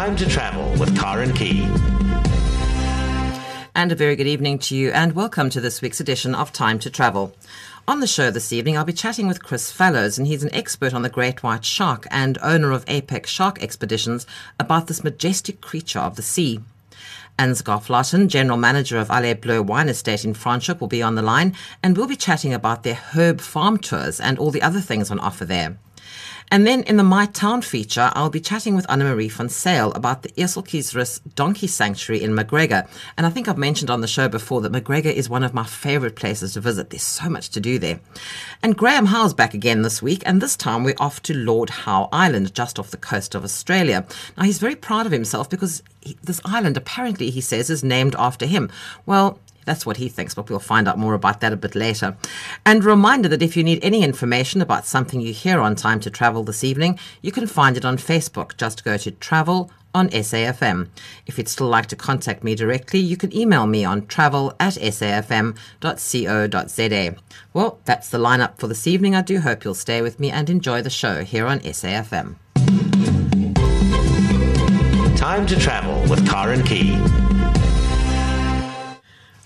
Time to travel with Karen Key. And a very good evening to you, and welcome to this week's edition of Time to Travel. On the show this evening, I'll be chatting with Chris Fallows, and he's an expert on the great white shark and owner of Apex Shark Expeditions about this majestic creature of the sea. Ansgar Flaten, General Manager of Allée Bleue Wine Estate in Franschhoek, will be on the line, and we'll be chatting about their herb farm tours and all the other things on offer there. And then in the My Town feature, I'll be chatting with Anna-Marie van Sale about the Eseltjiesrus Donkey Sanctuary in McGregor. And I think I've mentioned on the show before that McGregor is one of my favorite places to visit. There's so much to do there. And Graham Howe's back again this week, and this time we're off to Lord Howe Island, just off the coast of Australia. Now, he's very proud of himself because he, this island, apparently, he says, is named after him. Well, that's what he thinks, but we'll find out more about that a bit later. And reminder that if you need any information about something you hear on Time to Travel this evening, you can find it on Facebook. Just go to Travel on SAFM. If you'd still like to contact me directly, you can email me on travel at safm.co.za. Well, that's the lineup for this evening. I do hope you'll stay with me and enjoy the show here on SAFM. Time to travel with Karen Key.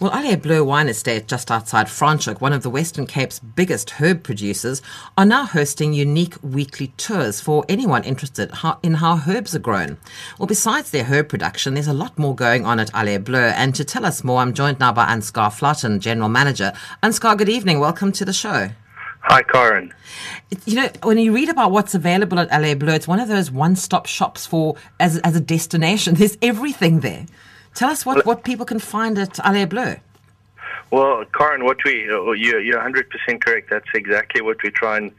Well, Allée Bleue Wine Estate, just outside Franschhoek, one of the Western Cape's biggest herb producers, are now hosting unique weekly tours for anyone interested in how herbs are grown. Well, besides their herb production, there's a lot more going on at Allée Bleue. And to tell us more, I'm joined now by Ansgar Flaten, General Manager. Ansgar, good evening. Welcome to the show. Hi, Karen. You know, when you read about what's available at Allée Bleue, it's one of those one-stop shops for as, as a destination. There's everything there. Tell us what, what people can find at Allée Bleue. Well, Karen, what we you're, you're 100% correct. That's exactly what we try and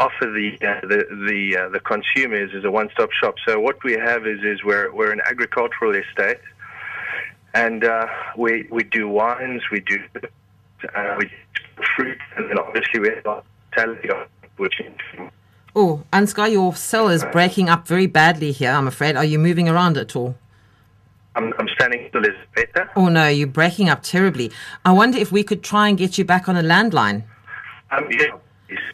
offer the uh, the the, uh, the consumers is a one-stop shop. So what we have is is we're we're an agricultural estate, and uh, we we do wines, we do uh, we do fruit, and then obviously we have hospitality, which. Oh, Ansgar, your cell is breaking up very badly here. I'm afraid. Are you moving around at all? I'm, I'm standing still. Is better? Oh no, you're breaking up terribly. I wonder if we could try and get you back on a landline. Um, yeah.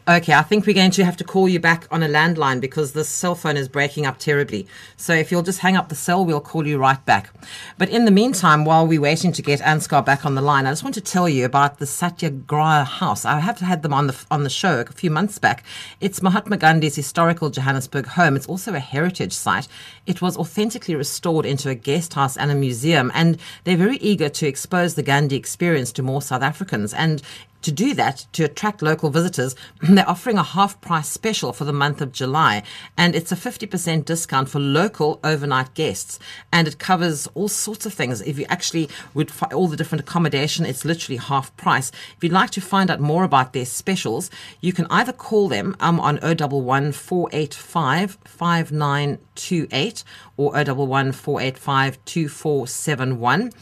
Okay, I think we're going to have to call you back on a landline because this cell phone is breaking up terribly. So if you'll just hang up the cell, we'll call you right back. But in the meantime, while we're waiting to get Ansgar back on the line, I just want to tell you about the Satyagraha House. I have had them on the on the show a few months back. It's Mahatma Gandhi's historical Johannesburg home. It's also a heritage site. It was authentically restored into a guest house and a museum, and they're very eager to expose the Gandhi experience to more South Africans. And to do that, to attract local visitors, they're offering a half price special for the month of July. And it's a 50% discount for local overnight guests. And it covers all sorts of things. If you actually would find all the different accommodation, it's literally half price. If you'd like to find out more about their specials, you can either call them um, on 011 485 5928 or 011 485 2471.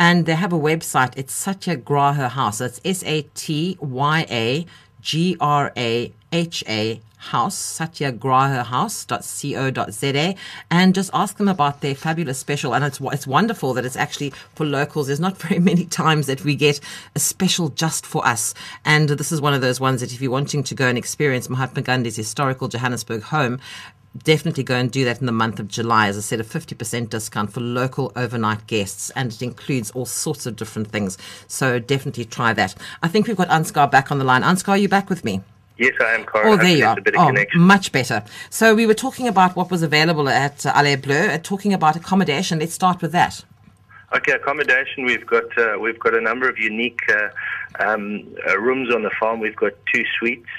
And they have a website. It's Satyagraha House. That's S A T Y A G R A H A house, satyagrahahouse.co.za, and just ask them about their fabulous special. And it's, it's wonderful that it's actually for locals. There's not very many times that we get a special just for us. And this is one of those ones that if you're wanting to go and experience Mahatma Gandhi's historical Johannesburg home, definitely go and do that in the month of July. As I said, a 50% discount for local overnight guests, and it includes all sorts of different things. So definitely try that. I think we've got Ansgar back on the line. Ansgar, are you back with me? Yes, I am, Cara. Oh, there you are. Oh, much better. So we were talking about what was available at uh, Allée Bleue, uh, talking about accommodation. Let's start with that. Okay, accommodation. We've got uh, we've got a number of unique uh, um, uh, rooms on the farm. We've got two suites.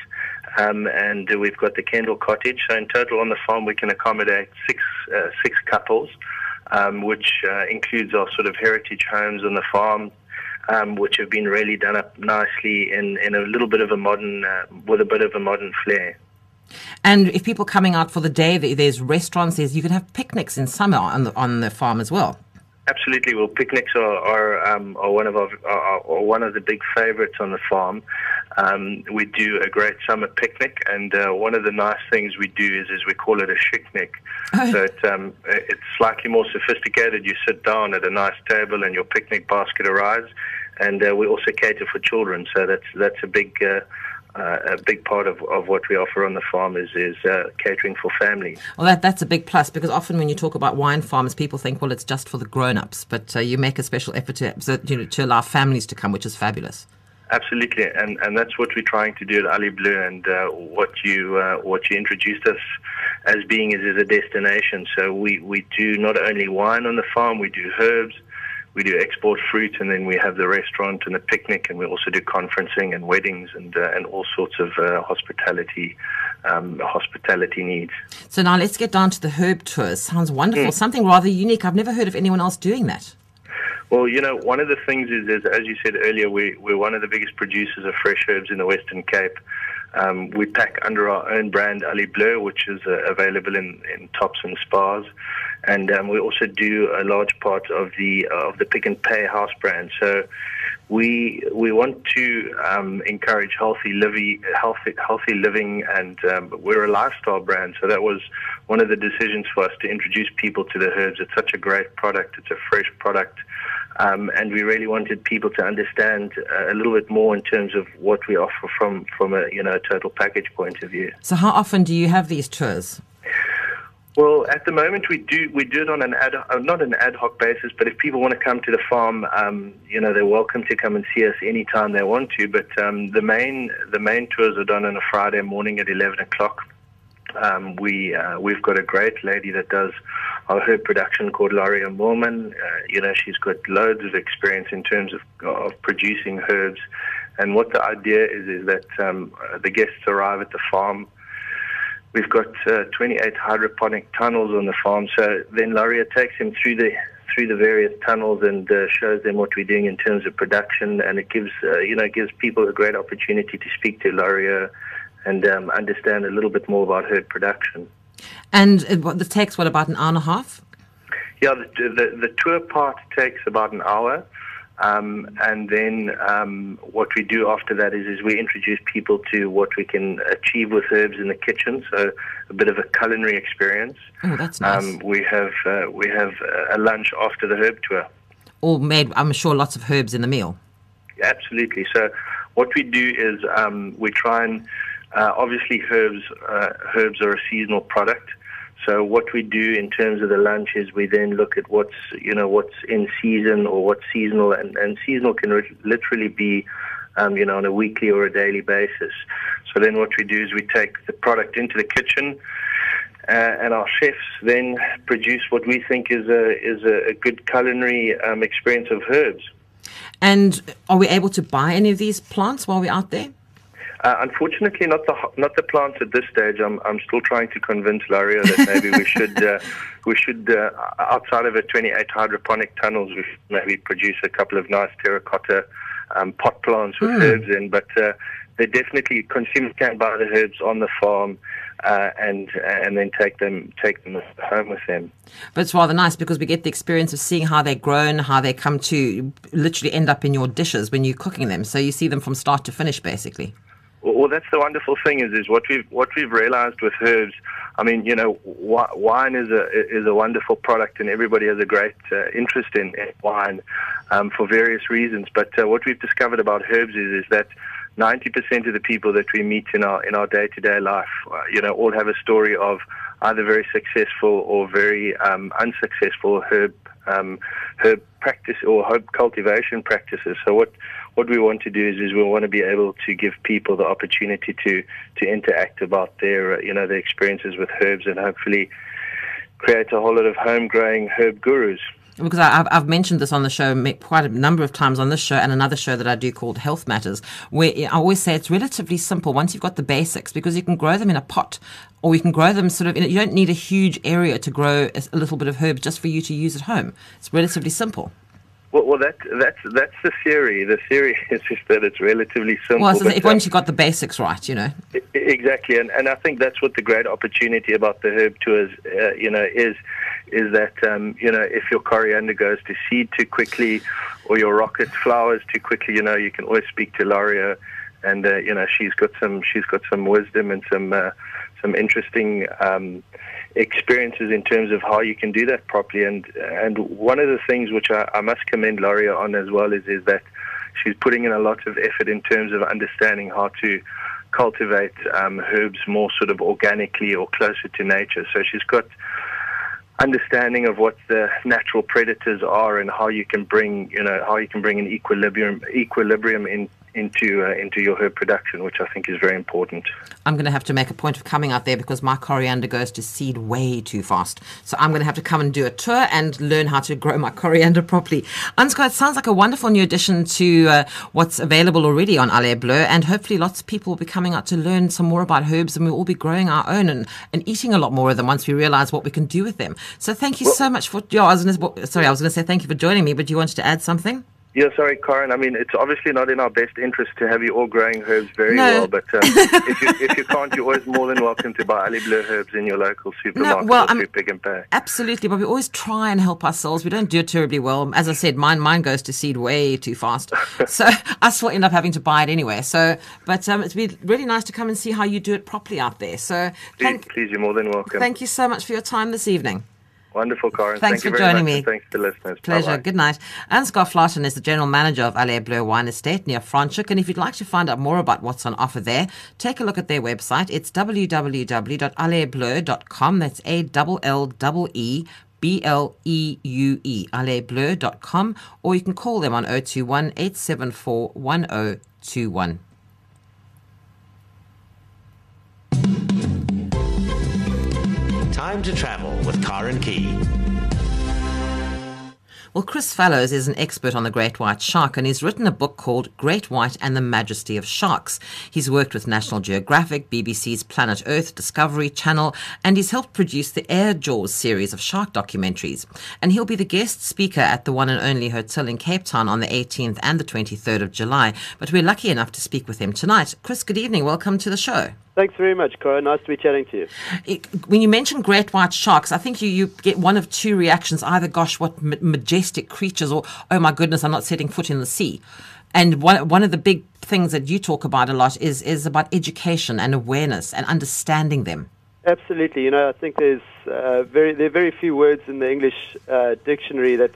Um, and we've got the Kendall Cottage. So in total on the farm, we can accommodate six uh, six couples, um, which uh, includes our sort of heritage homes on the farm, um, which have been really done up nicely in, in a little bit of a modern uh, with a bit of a modern flair. And if people coming out for the day, there's restaurants. There's you can have picnics in summer on the on the farm as well. Absolutely. Well, picnics are are, um, are one of our, are, are, one of the big favourites on the farm. Um, we do a great summer picnic, and uh, one of the nice things we do is, is we call it a shiknik. Oh. So it, um, it's slightly more sophisticated. You sit down at a nice table, and your picnic basket arrives, and uh, we also cater for children. So that's that's a big uh, uh, a big part of, of what we offer on the farm is is uh, catering for families. Well, that, that's a big plus because often when you talk about wine farms, people think, well, it's just for the grown-ups, but uh, you make a special effort to, you know, to allow families to come, which is fabulous. Absolutely, and and that's what we're trying to do at Allée Bleue, and uh, what you uh, what you introduced us as being is, is a destination. So we we do not only wine on the farm, we do herbs, we do export fruit, and then we have the restaurant and the picnic, and we also do conferencing and weddings and uh, and all sorts of uh, hospitality um, hospitality needs. So now let's get down to the herb tours. Sounds wonderful. Something rather unique. I've never heard of anyone else doing that. Well, you know, one of the things is, is as you said earlier, we, we're one of the biggest producers of fresh herbs in the Western Cape. Um, we pack under our own brand Allée Bleue, which is uh, available in, in tops and spas, and um, we also do a large part of the uh, of the Pick n Pay house brand. So we we want to um, encourage healthy living, healthy healthy living, and um, we're a lifestyle brand. So that was one of the decisions for us to introduce people to the herbs. It's such a great product. It's a fresh product. Um, and we really wanted people to understand uh, a little bit more in terms of what we offer from, from a you know total package point of view. So how often do you have these tours? Well, at the moment we do we do it on an ad uh, not an ad hoc basis, but if people want to come to the farm, um, you know they're welcome to come and see us anytime they want to. But um, the main the main tours are done on a Friday morning at eleven o'clock. Um, we uh, we've got a great lady that does our herb production called Laria Moorman. Uh, you know, she's got loads of experience in terms of of producing herbs. And what the idea is is that um, uh, the guests arrive at the farm. We've got uh, 28 hydroponic tunnels on the farm. So then Laria takes them through the through the various tunnels and uh, shows them what we're doing in terms of production. And it gives uh, you know gives people a great opportunity to speak to Laria and um, understand a little bit more about herb production. And it, the takes what about an hour and a half? Yeah, the, the, the tour part takes about an hour. Um, and then um, what we do after that is, is we introduce people to what we can achieve with herbs in the kitchen. So a bit of a culinary experience. Oh, that's nice. Um, we have uh, we have a lunch after the herb tour. All made, I'm sure, lots of herbs in the meal. Absolutely. So what we do is um, we try and uh, obviously herbs uh, herbs are a seasonal product. So what we do in terms of the lunch is we then look at what's you know what's in season or what's seasonal, and, and seasonal can re- literally be um, you know on a weekly or a daily basis. So then what we do is we take the product into the kitchen. Uh, and our chefs then produce what we think is a is a, a good culinary um, experience of herbs. And are we able to buy any of these plants while we're out there? Uh, unfortunately, not the not the plants at this stage. I'm I'm still trying to convince Laria that maybe we should uh, we should uh, outside of a 28 hydroponic tunnels, we should maybe produce a couple of nice terracotta um, pot plants with Mm. herbs in. But uh, they definitely consumers can buy the herbs on the farm uh, and and then take them take them home with them. But it's rather nice because we get the experience of seeing how they're grown, how they come to literally end up in your dishes when you're cooking them. So you see them from start to finish, basically. Well, that's the wonderful thing is is what we've what we've realized with herbs. I mean, you know, wi- wine is a is a wonderful product, and everybody has a great uh, interest in, in wine um, for various reasons. But uh, what we've discovered about herbs is is that. 90% of the people that we meet in our in our day-to-day life, uh, you know, all have a story of either very successful or very um, unsuccessful herb um, herb practice or herb cultivation practices. So what what we want to do is, is we want to be able to give people the opportunity to to interact about their uh, you know their experiences with herbs and hopefully create a whole lot of home growing herb gurus. Because I, I've, I've mentioned this on the show quite a number of times on this show and another show that I do called Health Matters, where I always say it's relatively simple once you've got the basics because you can grow them in a pot or you can grow them sort of you don't need a huge area to grow a little bit of herb just for you to use at home. It's relatively simple. Well, well, that that's that's the theory. The theory is just that it's relatively simple. Well, so if once you've got the basics right, you know. Exactly, and and I think that's what the great opportunity about the herb tours, uh, you know, is is that um, you know if your coriander goes to seed too quickly, or your rocket flowers too quickly, you know, you can always speak to Laria, and uh, you know she's got some she's got some wisdom and some uh, some interesting. Um, experiences in terms of how you can do that properly and and one of the things which I, I must commend Laria on as well is is that she's putting in a lot of effort in terms of understanding how to cultivate um, herbs more sort of organically or closer to nature. So she's got understanding of what the natural predators are and how you can bring you know how you can bring an equilibrium equilibrium in into uh, into your herb production, which I think is very important. I'm going to have to make a point of coming out there because my coriander goes to seed way too fast. So I'm going to have to come and do a tour and learn how to grow my coriander properly. Ansgar, it sounds like a wonderful new addition to uh, what's available already on Allée Bleue, and hopefully lots of people will be coming out to learn some more about herbs, and we'll all be growing our own and, and eating a lot more of them once we realize what we can do with them. So thank you well, so much for. Yeah, I was going to, sorry, I was going to say thank you for joining me, but do you wanted to add something? Yeah, sorry, Karen. I mean, it's obviously not in our best interest to have you all growing herbs very no. well, but uh, if, you, if you can't, you're always more than welcome to buy Allée Bleue herbs in your local supermarket no, well, or Pick n Pay. Absolutely, but we always try and help ourselves. We don't do it terribly well. As I said, mine mine goes to seed way too fast, so us will end up having to buy it anyway. So, but um, it'd be really nice to come and see how you do it properly out there. So, please, thank, please, you're more than welcome. Thank you so much for your time this evening. Wonderful, Karen. Thanks Thank for joining me. Thanks to the listeners. Pleasure. Bye-bye. Good night. Ansgar Flaten is the general manager of Allée Bleue Wine Estate near Franschhoek. And if you'd like to find out more about what's on offer there, take a look at their website. It's www.alleebleu.com. That's A L L E B L E U E, alleebleu.com, or you can call them on 021 874 1021. Time to travel with Karen Key. Well, Chris Fallows is an expert on the great white shark and he's written a book called Great White and the Majesty of Sharks. He's worked with National Geographic, BBC's Planet Earth, Discovery Channel, and he's helped produce the Air Jaws series of shark documentaries. And he'll be the guest speaker at the one and only hotel in Cape Town on the 18th and the 23rd of July. But we're lucky enough to speak with him tonight. Chris, good evening. Welcome to the show. Thanks very much, Cora. Nice to be chatting to you. When you mention great white sharks, I think you, you get one of two reactions either, gosh, what majestic creatures, or oh my goodness, I'm not setting foot in the sea. And one, one of the big things that you talk about a lot is, is about education and awareness and understanding them. Absolutely. You know, I think there's uh, very there are very few words in the English uh, dictionary that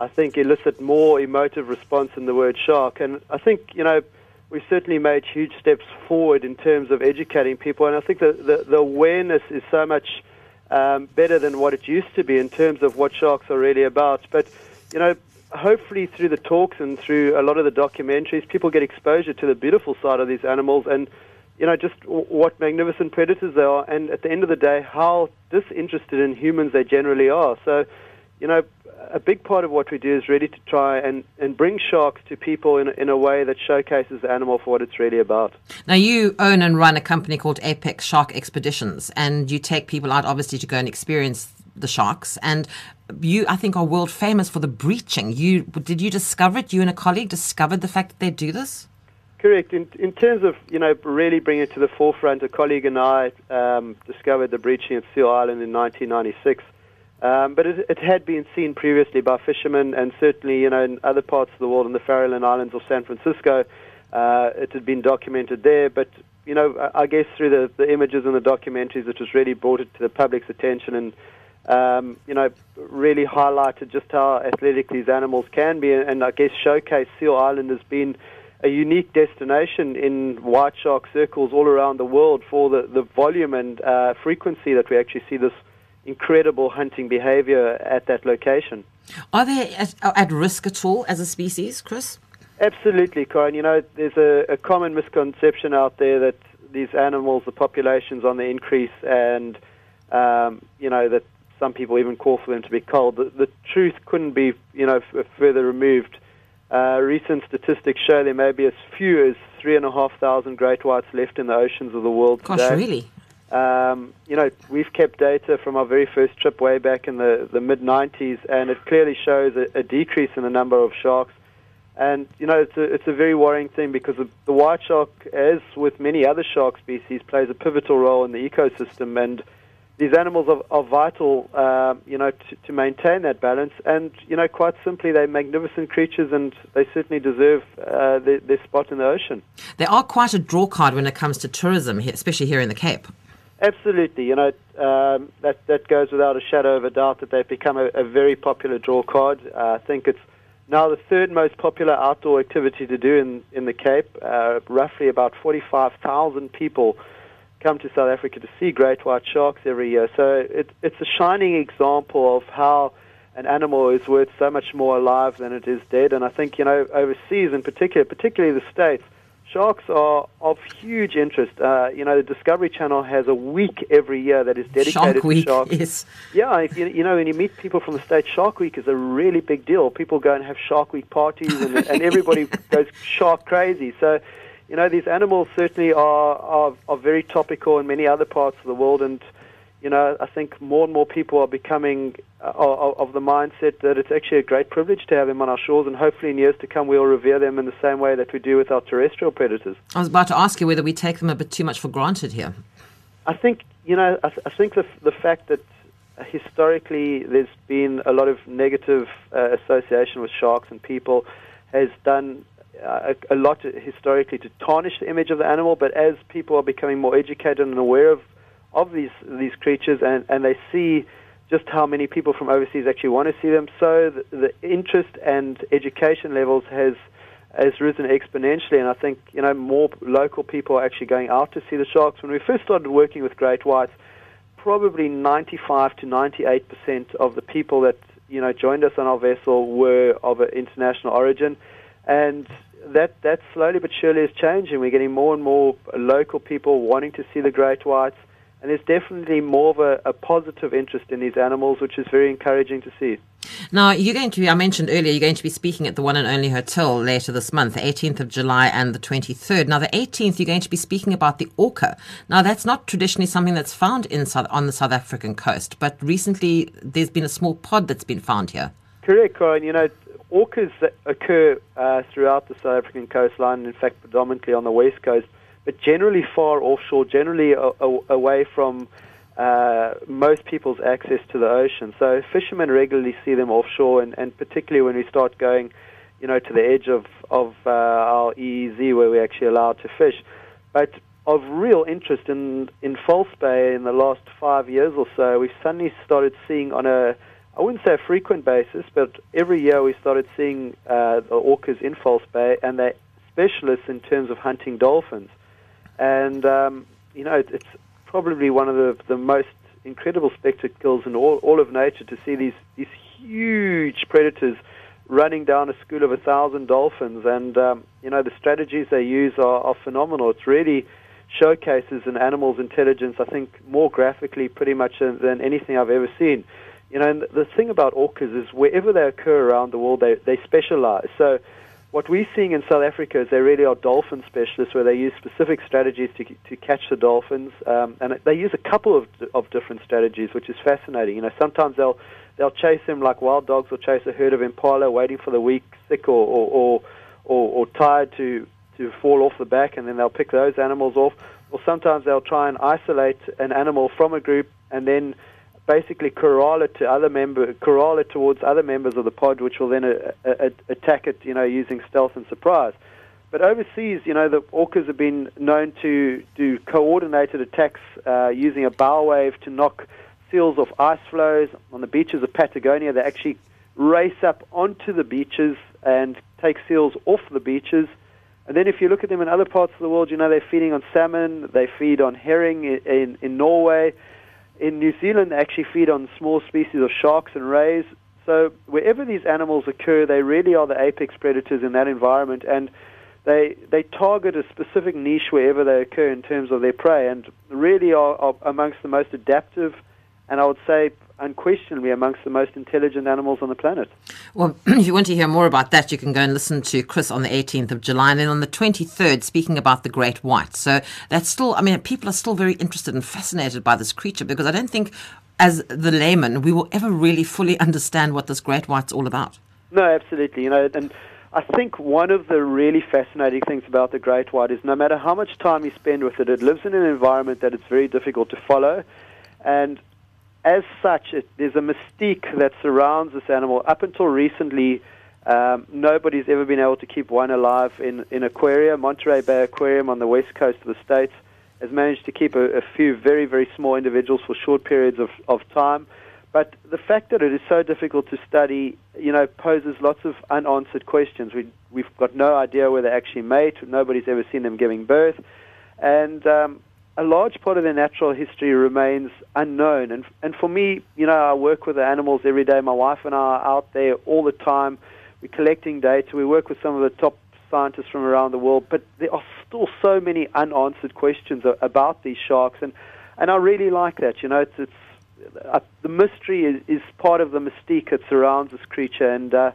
I think elicit more emotive response than the word shark. And I think you know we've certainly made huge steps forward in terms of educating people, and I think that the, the awareness is so much um, better than what it used to be in terms of what sharks are really about. But, you know, hopefully through the talks and through a lot of the documentaries, people get exposure to the beautiful side of these animals and, you know, just what magnificent predators they are, and at the end of the day, how disinterested in humans they generally are. So, you know, a big part of what we do is really to try and, and bring sharks to people in, in a way that showcases the animal for what it's really about. Now, you own and run a company called Apex Shark Expeditions, and you take people out, obviously, to go and experience the sharks. And you, I think, are world famous for the breaching. You Did you discover it? You and a colleague discovered the fact that they do this? Correct. In, in terms of you know really bringing it to the forefront, a colleague and I um, discovered the breaching at Seal Island in 1996. Um, but it, it, had been seen previously by fishermen, and certainly, you know, in other parts of the world, in the Farallon Islands or San Francisco, uh, it had been documented there. But you know, I guess through the, the images and the documentaries, it was really brought it to the public's attention, and um, you know, really highlighted just how athletic these animals can be, and, and I guess showcase Seal Island has been a unique destination in white shark circles all around the world for the, the volume and uh, frequency that we actually see this incredible hunting behavior at that location. Are they at, at risk at all as a species, Chris? Absolutely, Corin. You know, there's a, a, common misconception out there that these animals, the population's on the increase, and um, you know that some people even call for them to be culled. The, the truth couldn't be, you know, f- further removed. Uh, recent statistics show there may be as few as three and a half thousand great whites left in the oceans of the world Gosh, today. really? Um, you know, we've kept data from our very first trip way back in the, the mid 90s, and it clearly shows a, a, decrease in the number of sharks. And, you know, it's a, it's a very worrying thing because the, the white shark, as with many other shark species, plays a pivotal role in the ecosystem. And these animals are, are vital, uh, you know, to, to maintain that balance. And, you know, quite simply, they're magnificent creatures and they certainly deserve uh, their, their spot in the ocean. They are quite a draw card when it comes to tourism, especially here in the Cape. Absolutely, you know um, that that goes without a shadow of a doubt that they've become a, a very popular draw card. Uh, I think it's now the third most popular outdoor activity to do in, in the Cape. Uh, roughly about 45,000 people come to South Africa to see great white sharks every year. So it, it's a shining example of how an animal is worth so much more alive than it is dead. And I think, you know, overseas in particular, particularly the States, sharks are of huge interest. Uh, you know, the Discovery Channel has a week every year that is dedicated Shark to Week, sharks. yes. Yeah, if you, you know, when you meet people from the States, Shark Week is a really big deal. People go and have Shark Week parties, and, and everybody goes shark crazy. So, you know, these animals certainly are, are, are very topical in many other parts of the world, and you know, I think more and more people are becoming uh, of, the mindset that it's actually a great privilege to have them on our shores, and hopefully in years to come we'll revere them in the same way that we do with our terrestrial predators. I was about to ask you whether we take them a bit too much for granted here. I think you know. I, th- I think the the fact that historically there's been a lot of negative uh, association with sharks and people has done uh, a, a lot historically to tarnish the image of the animal. But as people are becoming more educated and aware of of these these creatures, and, and they see just how many people from overseas actually want to see them. So the, the interest and education levels has has risen exponentially, and I think you know more local people are actually going out to see the sharks. When we first started working with great whites, probably 95 to 98 percent of the people that you know joined us on our vessel were of an international origin, and that that slowly but surely is changing. We're getting more and more local people wanting to see the great whites and there's definitely more of a, a, positive interest in these animals, which is very encouraging to see. Now, you're going to be, I mentioned earlier, you're going to be speaking at the One and Only Hotel later this month, the 18th of July and the 23rd. Now, the 18th, you're going to be speaking about the orca. Now, that's not traditionally something that's found in South, on the South African coast, but recently there's been a small pod that's been found here. Correct, Corin. You know, orcas occur uh, throughout the South African coastline, in fact, predominantly on the west coast but generally far offshore, generally a, a, away from uh, most people's access to the ocean. So fishermen regularly see them offshore, and, and particularly when we start going, you know, to the edge of of uh, our EEZ where we're actually allowed to fish. But of real interest in in False Bay in the last five years or so, we suddenly started seeing on a I wouldn't say a frequent basis, but every year we started seeing uh, the orcas in False Bay, and they're specialists in terms of hunting dolphins. And, um, you know, it's probably one of the, the most incredible spectacles in all, all of nature to see these, these huge predators running down a school of a thousand dolphins. And, um, you know, the strategies they use are, are phenomenal. It's really showcases an animal's intelligence, I think, more graphically pretty much than, than anything I've ever seen. You know, the thing about orcas is wherever they occur around the world, they, they specialize. So what we're seeing in South Africa is they really are dolphin specialists, where they use specific strategies to to catch the dolphins, um, and they use a couple of of different strategies, which is fascinating. You know, sometimes they'll they'll chase them like wild dogs will chase a herd of impala, waiting for the weak, sick, or or, or, or, or tired to to fall off the back, and then they'll pick those animals off. Or sometimes they'll try and isolate an animal from a group, and then basically corral it to other member, corral it towards other members of the pod, which will then uh, uh, attack it, you know, using stealth and surprise. But overseas, you know, the orcas have been known to do coordinated attacks uh, using a bow wave to knock seals off ice floes on the beaches of Patagonia. They actually race up onto the beaches and take seals off the beaches. And then if you look at them in other parts of the world, you know, they're feeding on salmon, they feed on herring in, in, in Norway in New Zealand, they actually feed on small species of sharks and rays. So wherever these animals occur, they really are the apex predators in that environment, and they they target a specific niche wherever they occur in terms of their prey, and really are, are amongst the most adaptive, and I would say unquestionably amongst the most intelligent animals on the planet. Well, if you want to hear more about that, you can go and listen to Chris on the 18th of July. And then on the 23rd, speaking about the great white. So that's still, I mean, people are still very interested and fascinated by this creature because I don't think, as the layman, we will ever really fully understand what this great white's all about. No, absolutely. You know, and I think one of the really fascinating things about the great white is no matter how much time you spend with it, it lives in an environment that it's very difficult to follow. And as such, it, there's a mystique that surrounds this animal. Up until recently, um, nobody's ever been able to keep one alive in, in aquaria. Monterey Bay Aquarium on the west coast of the States has managed to keep a, a few very, very small individuals for short periods of, of time. But the fact that it is so difficult to study, you know, poses lots of unanswered questions. We, we've got no idea where they actually mate. Nobody's ever seen them giving birth. And um, a large part of their natural history remains unknown. And, and for me, you know, I work with the animals every day. My wife and I are out there all the time. We're collecting data. We work with some of the top scientists from around the world. But there are still so many unanswered questions about these sharks. And, and I really like that. You know, it's, it's uh, the mystery is, is part of the mystique that surrounds this creature, and uh,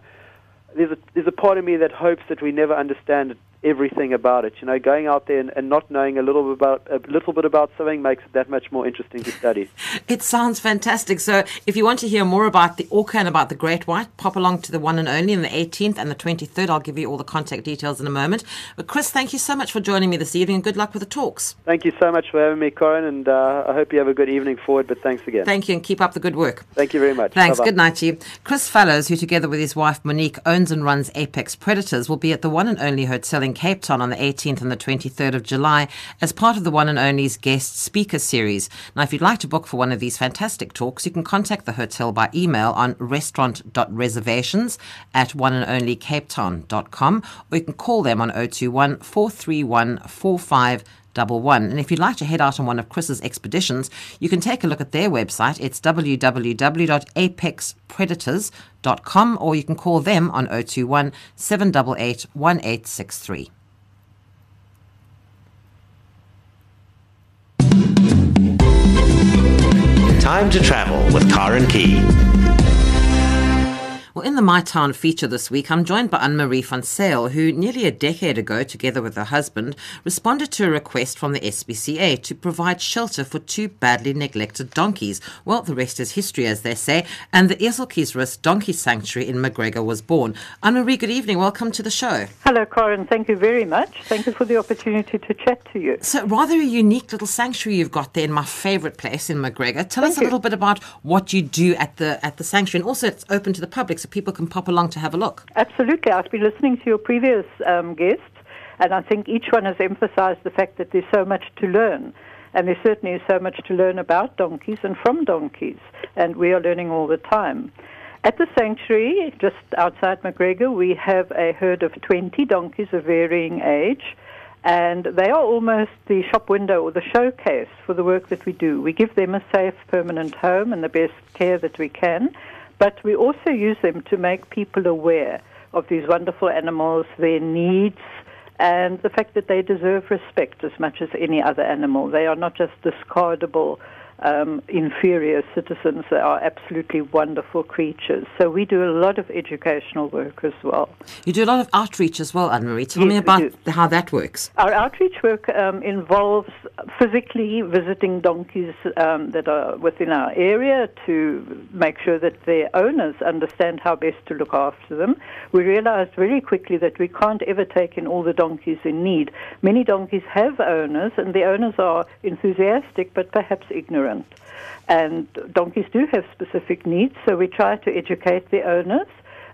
there's a there's a part of me that hopes that we never understand it everything about it. You know, going out there and, and, not knowing a little bit about a little bit about something makes it that much more interesting to study. It sounds fantastic. So, if you want to hear more about the orca and about the great white, pop along to the one and only on the 18th and the 23rd. I'll give you all the contact details in a moment. But Chris, thank you so much for joining me this evening, and good luck with the talks. Thank you so much for having me, Corin, and uh, I hope you have a good evening forward. But thanks again. Thank you, and keep up the good work. Thank you very much. Thanks. Bye-bye. Good night to you. Chris Fallows, who together with his wife Monique owns and runs Apex Predators, will be at the one and only hotel in Cape Town on the 18th and the 23rd of July as part of the One and Only's guest speaker series. Now, if you'd like to book for one of these fantastic talks, you can contact the hotel by email on restaurant.reservations at oneandonlycapetown.com or you can call them on 021 431 45 double one. And if you'd like to head out on one of Chris's expeditions, you can take a look at their website. It's www.apexpredators.com or you can call them on 021 788 1863. Time to travel with Karen Key. Well, in the My Town feature this week, I'm joined by Anne Marie van Sale, who nearly a decade ago, together with her husband, responded to a request from the SPCA to provide shelter for two badly neglected donkeys. Well, the rest is history, as they say, and the Eseltjiesrus Donkey Sanctuary in McGregor was born. Anne Marie, good evening. Welcome to the show. Hello, Corin. Thank you very much. Thank you for the opportunity to chat to you. So, rather a unique little sanctuary you've got there in my favourite place in McGregor. Tell Thank us a you. little bit about what you do at the at the sanctuary, and also it's open to the public, so people can pop along to have a look. Absolutely. I've been listening to your previous um, guests, and I think each one has emphasized the fact that there's so much to learn. And there certainly is so much to learn about donkeys and from donkeys, and we are learning all the time. At the sanctuary, just outside McGregor, we have a herd of 20 donkeys of varying age, and they are almost the shop window or the showcase for the work that we do. We give them a safe, permanent home and the best care that we can, but we also use them to make people aware of these wonderful animals, their needs, and the fact that they deserve respect as much as any other animal. They are not just discardable um, inferior citizens. They are absolutely wonderful creatures. So we do a lot of educational work as well. You do a lot of outreach as well, Anne Marie. Tell Yes, me about how that works. Our outreach work um, involves physically visiting donkeys um, that are within our area to make sure that their owners understand how best to look after them. We realized very quickly that we can't ever take in all the donkeys in need. Many donkeys have owners, and the owners are enthusiastic but perhaps ignorant. And donkeys do have specific needs, so we try to educate the owners.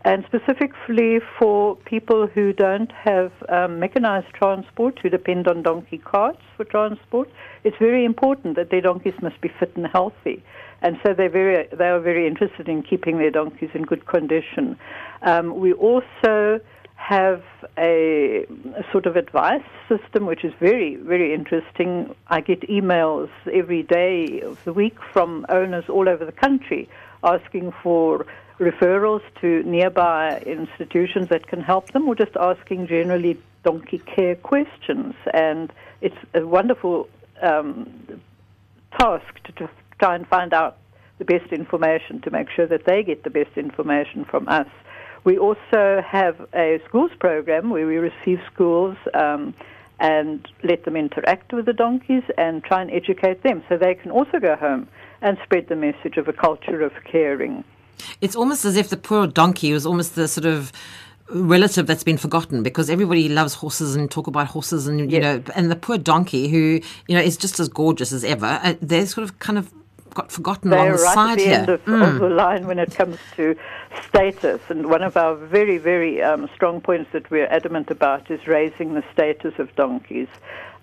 And specifically for people who don't have um, mechanized transport, who depend on donkey carts for transport, it's very important that their donkeys must be fit and healthy. And so they're very, they are very interested in keeping their donkeys in good condition. Um, we also have a, a sort of advice system which is very, very interesting. I get emails every day of the week from owners all over the country asking for referrals to nearby institutions that can help them or just asking generally donkey care questions. And it's a wonderful um, task to, to try and find out the best information to make sure that they get the best information from us. We also have a schools program where we receive schools um, and let them interact with the donkeys and try and educate them so they can also go home and spread the message of a culture of caring. It's almost as if the poor donkey was almost the sort of relative that's been forgotten because everybody loves horses and talk about horses and you know and the poor donkey who you know is just as gorgeous as ever uh, they're sort of kind of got forgotten They're along the right side at the here. end of, of the line when it comes to status. And one of our very, very um, strong points that we're adamant about is raising the status of donkeys.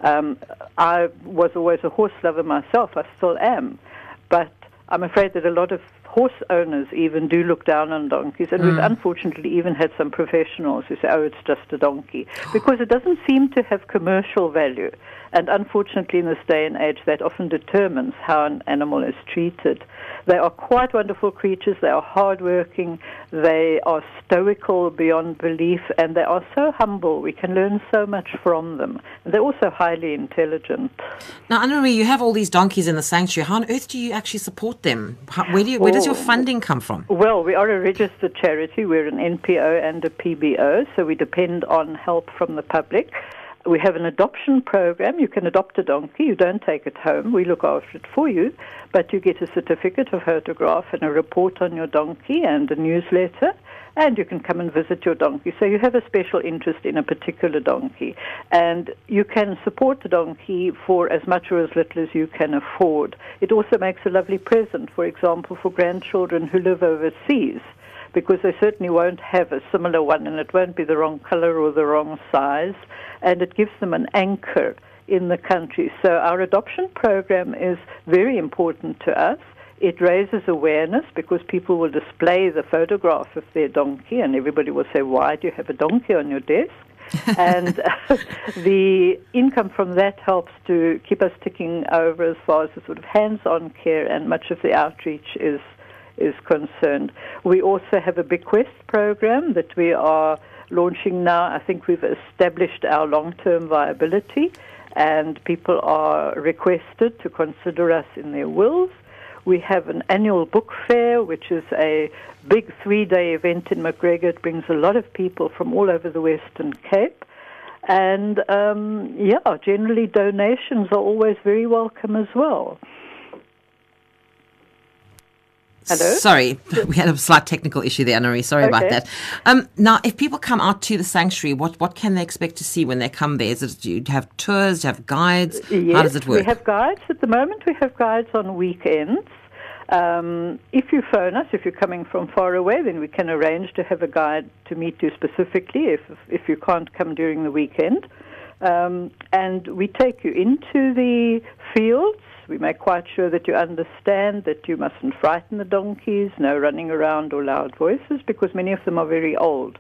Um, I was always a horse lover myself. I still am. But I'm afraid that a lot of horse owners even do look down on donkeys, and we've unfortunately even had some professionals who say, "Oh, it's just a donkey," because it doesn't seem to have commercial value. And unfortunately, in this day and age, that often determines how an animal is treated. They are quite wonderful creatures. They are hardworking. They are stoical beyond belief, and they are so humble. We can learn so much from them. They're also highly intelligent. Now, Anna Marie, you have all these donkeys in the sanctuary. How on earth do you actually support them? How, where, do you, where does your Oh. funding come from? Well, we are a registered charity. We're an NPO and a PBO, so we depend on help from the public. We have an adoption program. You can adopt a donkey. You don't take it home. We look after it for you, but you get a certificate, a photograph, and a report on your donkey and a newsletter. And you can come and visit your donkey. So you have a special interest in a particular donkey. And you can support the donkey for as much or as little as you can afford. It also makes a lovely present, for example, for grandchildren who live overseas because they certainly won't have a similar one and it won't be the wrong color or the wrong size. And it gives them an anchor in the country. So our adoption program is very important to us. It raises awareness because people will display the photograph of their donkey and everybody will say, Why do you have a donkey on your desk? and uh, the income from that helps to keep us ticking over as far as the sort of hands-on care and much of the outreach is is concerned. We also have a bequest program that we are launching now. I think we've established our long-term viability, and people are requested to consider us in their wills. We have an annual book fair, which is a big three-day event in McGregor. It brings a lot of people from all over the Western Cape. And um, yeah, generally donations are always very welcome as well. Hello? Sorry, we had a slight technical issue there, Marie. Sorry about that. Um, now, if people come out to the sanctuary, what, what can they expect to see when they come there? Is it, do you have tours? Do you have guides? Yes, How does it work? We have guides at the moment. We have guides on weekends. Um, if you phone us, if you're coming from far away, then we can arrange to have a guide to meet you specifically. If if you can't come during the weekend, um, and we take you into the fields. We make quite sure that you understand that you mustn't frighten the donkeys, no running around or loud voices, because many of them are very old.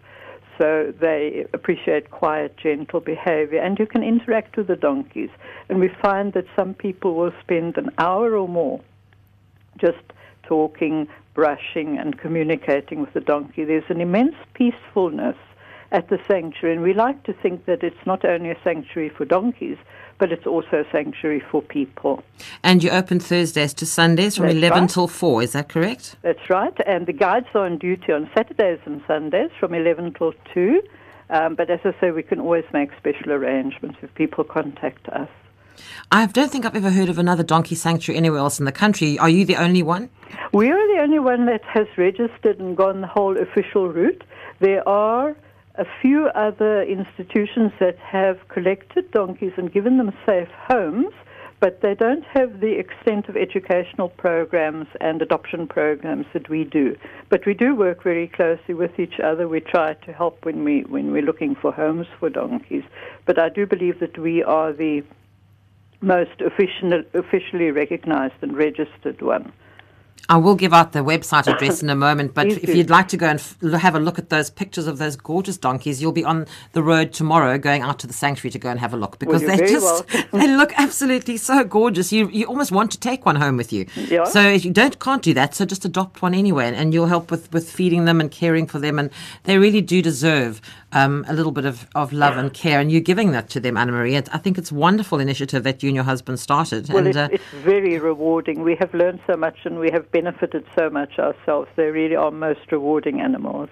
So they appreciate quiet, gentle behavior, and you can interact with the donkeys. And we find that some people will spend an hour or more just talking, brushing, and communicating with the donkey. There's an immense peacefulness at the sanctuary, and we like to think that it's not only a sanctuary for donkeys, but it's also a sanctuary for people. and you open Thursdays to Sundays from That's 11 right. till 4, is that correct? That's right. And the guides are on duty on Saturdays and Sundays from 11 till 2. Um, but as I say, we can always make special arrangements if people contact us. I don't think I've ever heard of another donkey sanctuary anywhere else in the country. Are you the only one? We are the only one that has registered and gone the whole official route. There are a few other institutions that have collected donkeys and given them safe homes, but they don't have the extent of educational programs and adoption programs that we do. But we do work very closely with each other. We try to help when we when we're looking for homes for donkeys. But I do believe that we are the most official, officially recognized and registered one. I will give out the website address in a moment, but if you'd like to go and f- have a look at those pictures of those gorgeous donkeys, you'll be on the road tomorrow going out to the sanctuary to go and have a look because you're they just they look absolutely so gorgeous. You you almost want to take one home with you. Yeah. So if you don't can't do that, so just adopt one anyway, and, and you'll help with, with feeding them and caring for them, and they really do deserve um, a little bit of, of love and care, and you're giving that to them, Anna Marie. I think it's a wonderful initiative that you and your husband started. Well, and it's, uh, it's very rewarding. We have learned so much and we have benefited so much ourselves. They really are most rewarding animals.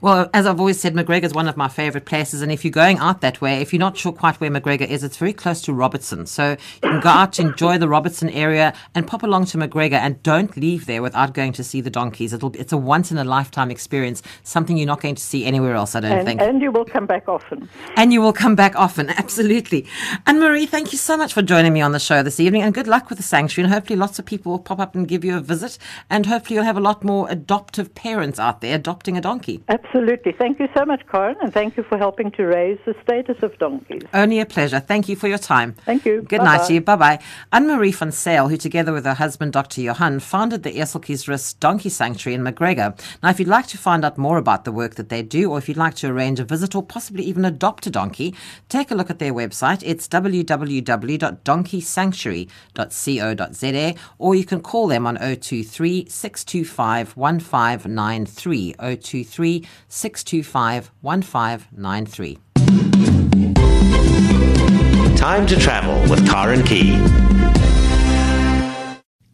Well, as I've always said, McGregor is one of my favourite places. And if you're going out that way, if you're not sure quite where McGregor is, it's very close to Robertson. So you can go out to enjoy the Robertson area and pop along to McGregor and don't leave there without going to see the donkeys. It'll, it's a once in a lifetime experience, something you're not going to see anywhere else, I don't And, think. and you will come back often. And you will come back often, absolutely. And Marie, thank you so much for joining me on the show this evening, and good luck with the sanctuary. And hopefully, lots of people will pop up and give you a visit, and hopefully, you'll have a lot more adoptive parents out there adopting a donkey. Absolutely. Thank you so much, Karen, and thank you for helping to raise the status of donkeys. Only a pleasure. Thank you for your time. Thank you. Good night Bye-bye. to you. Bye bye. Anne Marie van Sale, who together with her husband, Dr. Johan, founded the Eseltjiesrus Donkey Sanctuary in McGregor. Now, if you'd like to find out more about the work that they do, or if you'd like to arrange a visit or possibly even adopt a donkey, take a look at their website. It's www.donkeysanctuary.co.za, or you can call them on 023 625 1593. 023 625 1593. Time to travel with Karen Key.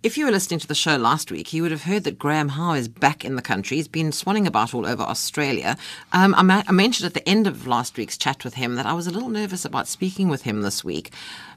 If you were listening to the show last week, you would have heard that Graham Howe is back in the country. He's been swanning about all over Australia. Um, I, ma- I mentioned at the end of last week's chat with him that I was a little nervous about speaking with him this week,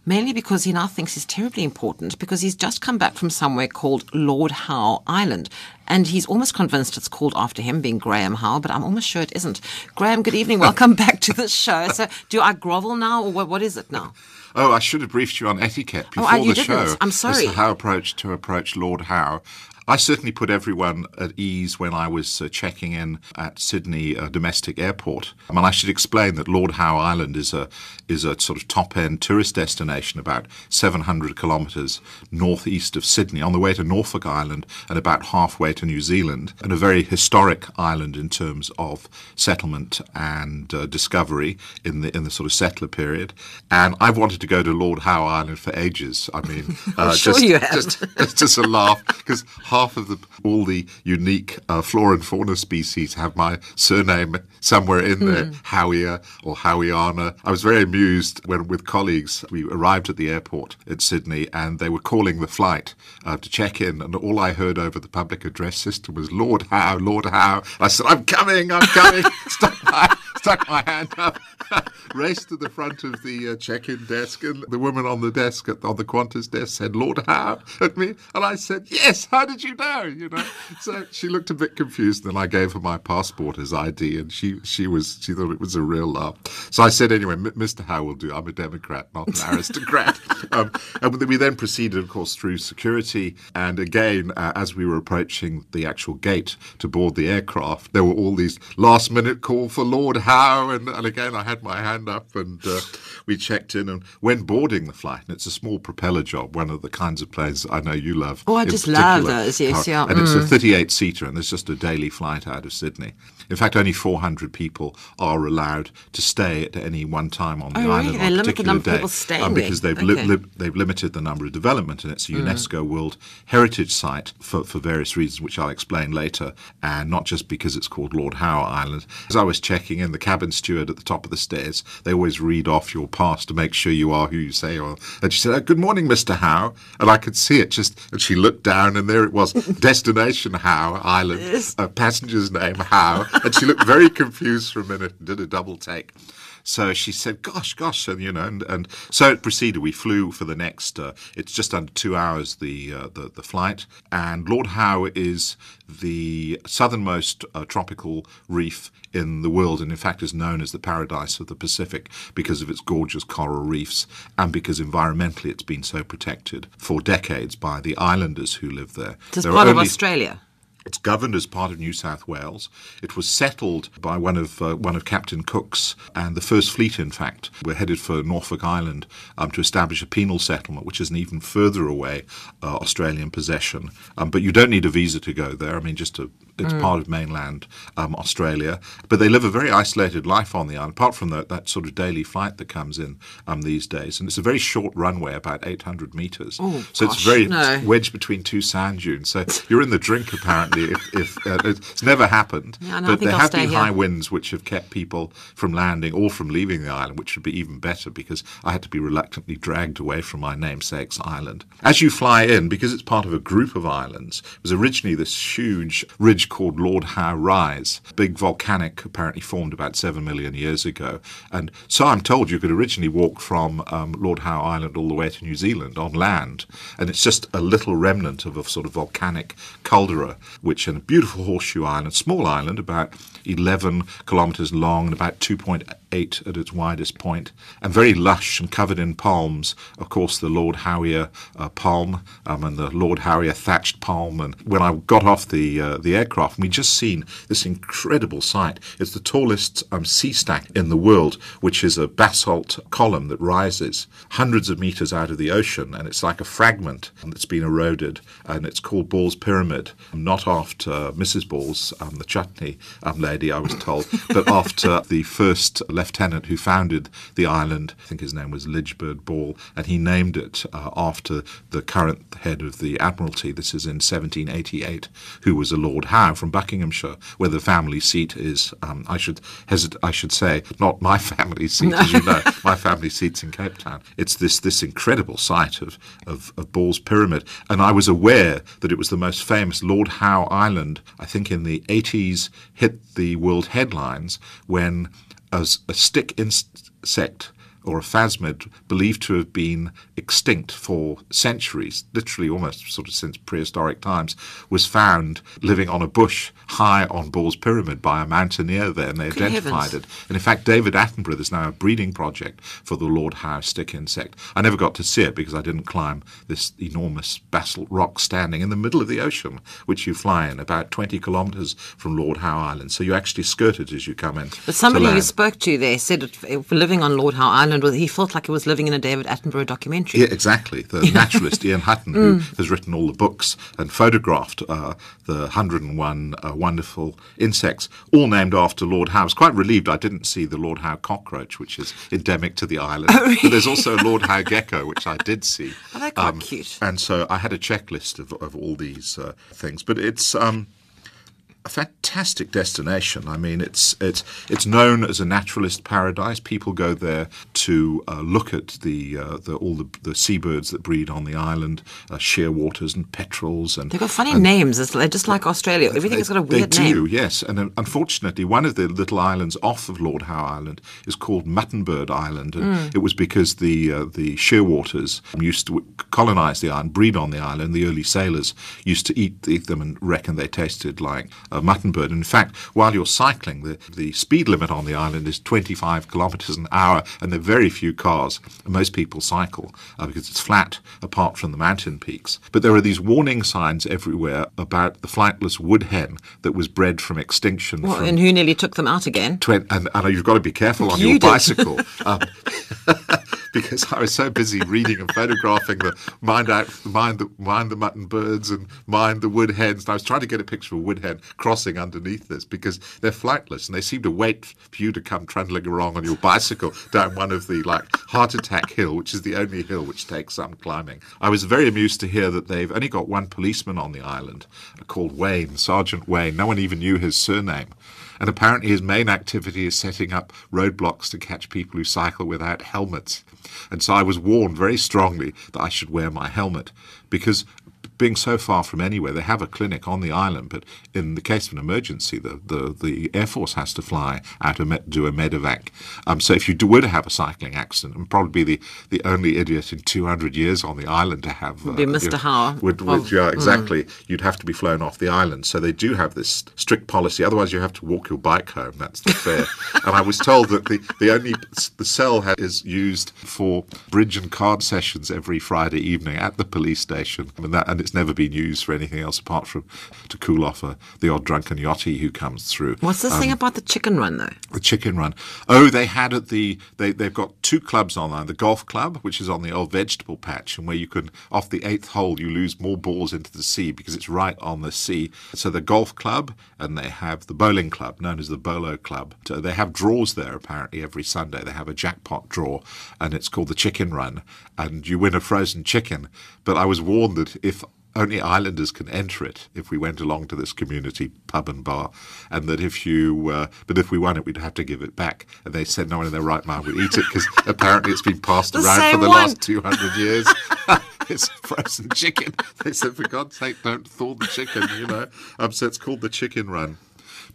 mainly because he now thinks he's terribly important because he's just come back from somewhere called Lord Howe Island. And he's almost convinced it's called after him, being Graham Howe, but I'm almost sure it isn't. Graham, good evening. Welcome back to the show. So, do I grovel now, or what, what is it now? Oh, I should have briefed you on etiquette Oh, before you the didn't. show. I'm As sorry. to how approach to approach Lord Howe. I certainly put everyone at ease when I was uh, checking in at Sydney uh, domestic airport. I mean, I should explain that Lord Howe Island is a is a sort of top end tourist destination about 700 kilometres northeast of Sydney, on the way to Norfolk Island and about halfway to New Zealand, and a very historic island in terms of settlement and uh, discovery in the in the sort of settler period. And I've wanted to go to Lord Howe Island for ages. I mean, uh, sure just, you have. just it's just a laugh because half of the all the unique uh, flora and fauna species have my surname somewhere in there, Howea or Howiana. I was very amused when, with colleagues, we arrived at the airport at Sydney and they were calling the flight uh, to check in, and all I heard over the public address system was Lord Howe, Lord Howe. I said, "I'm coming, I'm coming." stuck my hand up, raced to the front of the uh, check-in desk, and the woman on the desk at, on the Qantas desk said, "Lord Howe," at me, and I said, "Yes." How did you know? You know. So she looked a bit confused, and I gave her my passport as ID, and she she was she thought it was a real laugh. So I said, "Anyway, M- Mr. Howe will do. I'm a Democrat, not an aristocrat." um, and we then proceeded, of course, through security, and again, uh, as we were approaching the actual gate to board the aircraft, there were all these last-minute call for Lord Howe, and, and again, I had my hand up, and uh, we checked in. And when boarding the flight, and it's a small propeller job, one of the kinds of planes I know you love. Oh, I just love those, yes, yeah, And it's mm. a 38 seater, and it's just a daily flight out of Sydney. In fact, only 400 people are allowed to stay at any one time on the Oh, island really? on They a limit the particular day, people staying um, because they've Okay. Mm. li- they've limited the number of development, and it's a UNESCO World Heritage Site for, for various reasons, which I'll explain later, and not just because it's called Lord Howe Island. As I was checking in, the cabin steward at the top of the stairs, they always read off your pass to make sure you are who you say you are. And she said, oh, "Good morning, Mr. Howe," and I could see it just. And she looked down, and there it was, Destination Howe Island, uh, passenger's name Howe, and she looked very confused for a minute and did a double take. So she said, "Gosh, gosh," and you know, and, and so it proceeded. We flew for the next. Uh, it's just under two hours the, uh, the the flight, and Lord Howe is the southernmost uh, tropical reef in the world, and in fact is known as the paradise of the Pacific because of its gorgeous coral reefs and because environmentally it's been so protected for decades by the islanders who live there. It's part of Australia. It's governed as part of New South Wales. It was settled by one of uh, one of Captain Cook's and the First Fleet. In fact, were headed for Norfolk Island um, to establish a penal settlement, which is an even further away uh, Australian possession. Um, but you don't need a visa to go there. I mean, just to, it's part of mainland um, Australia. But they live a very isolated life on the island, apart from the, that sort of daily flight that comes in um, these days. And it's a very short runway, about 800 metres. Oh, so gosh, it's very no. wedged between two sand dunes. So you're in the drink apparently. If, if uh, it's never happened, Yeah, no, but there I'll have been here. high winds which have kept people from landing or from leaving the island, which would be even better because I had to be reluctantly dragged away from my namesake's island. As you fly in, because it's part of a group of islands, it was originally this huge ridge ridge called Lord Howe Rise, big volcanic apparently formed about seven million years ago. And so I'm told you could originally walk from um, Lord Howe Island all the way to New Zealand on land, and it's just a little remnant of a sort of volcanic caldera, which in a beautiful horseshoe island, small island, about 11 kilometres long and about 2.8 at its widest point, and very lush and covered in palms. Of course, the Lord Howier uh, palm um, and the Lord Howier thatched palm. And when I got off the uh, the aircraft, we just seen this incredible sight. It's the tallest um, sea stack in the world, which is a basalt column that rises hundreds of meters out of the ocean, and it's like a fragment that's been eroded, and it's called Ball's Pyramid, not after Mrs. Ball's, um, the chutney um, lady, I was told, but after the first lieutenant who founded the island. I think his name was Lidgbird Ball, and he named it uh, after the current head of the Admiralty. This is in 1788, who was a Lord Howe from Buckinghamshire, where the family seat is. Um, I should hesit- I should say not my family seat, as you know. My family seat's in Cape Town. It's this this incredible site of, of, of Ball's Pyramid, and I was aware that it was the most famous Lord Howe Island. I think in the 80s hit the world headlines when as a stick insect or a phasmid believed to have been extinct for centuries, literally almost sort of since prehistoric times, was found living on a bush high on Ball's Pyramid by a mountaineer there, and they Good identified heavens. it. And in fact, David Attenborough, there's now a breeding project for the Lord Howe stick insect. I never got to see it because I didn't climb this enormous basalt rock standing in the middle of the ocean, which you fly in about 20 kilometres from Lord Howe Island. So you actually skirt it as you come in. But somebody you spoke to there said it, living on Lord Howe Island, he felt like he was living in a David Attenborough documentary. Yeah, exactly. The naturalist Ian Hutton, who has written all the books and photographed uh, the 101 uh, wonderful insects, all named after Lord Howe. I was quite relieved I didn't see the Lord Howe cockroach, which is endemic to the island. But there's also Lord Howe gecko, which I did see. Oh, they're quite cute. And so I had a checklist of, of all these uh, things. But it's. Um, a fantastic destination. I mean, it's it's it's known as a naturalist paradise. People go there to uh, look at the, uh, the all the, the seabirds that breed on the island, uh, shearwaters and petrels, and They've got funny names. It's just like Australia. Everything has got a weird they do, name. yes. And uh, unfortunately, one of the little islands off of Lord Howe Island is called Muttonbird Island, and Hmm. it was because the uh, the shearwaters used to colonize the island, breed on the island. The early sailors used to eat, eat them and reckon they tasted like uh, muttonbird. In fact, while you're cycling, the, the speed limit on the island is 25 kilometers an hour, and there are very few cars. Most people cycle uh, because it's flat, apart from the mountain peaks. But there are these warning signs everywhere about the flightless wood hen that was bred from extinction. Well, from and who nearly took them out again? twen- and, and you've got to be careful on You your did. bicycle. Um, because I was so busy reading and photographing the mind out, mind the mind the mutton birds and mind the wood hens. And I was trying to get a picture of a wood hen crossing underneath this because they're flightless and they seem to wait for you to come trundling along on your bicycle down one of the like heart attack hill, which is the only hill which takes some climbing. I was very amused to hear that they've only got one policeman on the island called Wayne, Sergeant Wayne. No one even knew his surname. And apparently, his main activity is setting up roadblocks to catch people who cycle without helmets. And so I was warned very strongly that I should wear my helmet because being so far from anywhere, they have a clinic on the island, but in the case of an emergency, the, the, the Air Force has to fly out and do a medevac. Um, so if you do, were to have a cycling accident, and probably be the, the only idiot in 200 years on the island to have... Uh, Be Mr. you know, Howe Would, yeah, exactly. You'd have to be flown off the island. So they do have this strict policy. Otherwise, you have to walk your bike home. That's the fare. and I was told that the, the only the cell ha- is used for bridge and card sessions every Friday evening at the police station, and, that, and it's never been used for anything else apart from to cool off a, the odd drunken yachty who comes through. What's this thing um, about the chicken run, though? The chicken run. Oh, they had at the they they've got two clubs on there. The golf club, which is on the old vegetable patch, and where you can off the eighth hole you lose more balls into the sea because it's right on the sea. So the golf club and they have the bowling club, known as the Bolo Club. So they have draws there apparently every Sunday. They have a jackpot draw, and it's called the Chicken Run, and you win a frozen chicken. But I was warned that if only islanders can enter it if we went along to this community pub and bar, and that if you, uh, but if we won it, we'd have to give it back. And they said no one in their right mind would eat it because apparently it's been passed around for the one. last 200 years. it's frozen chicken. They said, for God's sake, don't thaw the chicken, you know. Um, so it's called the chicken run.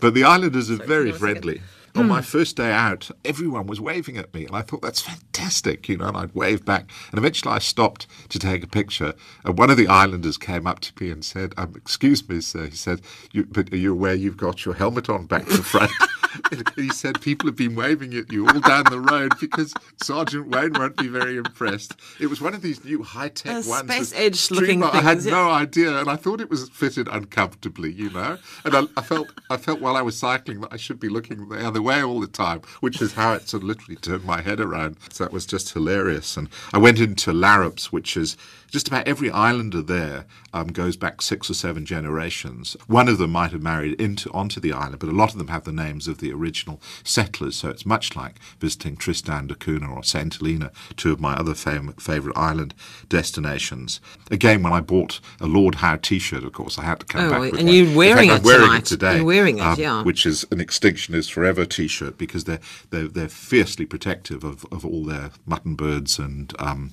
But the islanders are very friendly. On my first day out, everyone was waving at me, and I thought that's fantastic, you know. And I'd wave back, and eventually I stopped to take a picture. And one of the islanders came up to me and said, um, "Excuse me, sir," he said, you, "But are you aware you've got your helmet on back to front?" he said people have been waving at you all down the road because Sergeant Wayne won't be very impressed. It was one of these new high tech ones. space age looking streamline- I had no idea, and I thought it was fitted uncomfortably, you know. And I, I felt I felt while I was cycling that I should be looking the other way all the time, which is how it sort of literally turned my head around. So that was just hilarious. And I went into Larraps, which is just about every islander there um, goes back six or seven generations. One of them might have married into onto the island, but a lot of them have the names of the original settlers. So it's much like visiting Tristan da Cunha or Saint Helena, two of my other fam- favourite island destinations. Again, when I bought a Lord Howe T-shirt, of course, I had to come Oh, back. and one. you're wearing fact, it I'm wearing tonight. it today. You're wearing it, um, yeah. Which is an Extinction is Forever T-shirt because they're they're, they're fiercely protective of, of all their mutton birds and um,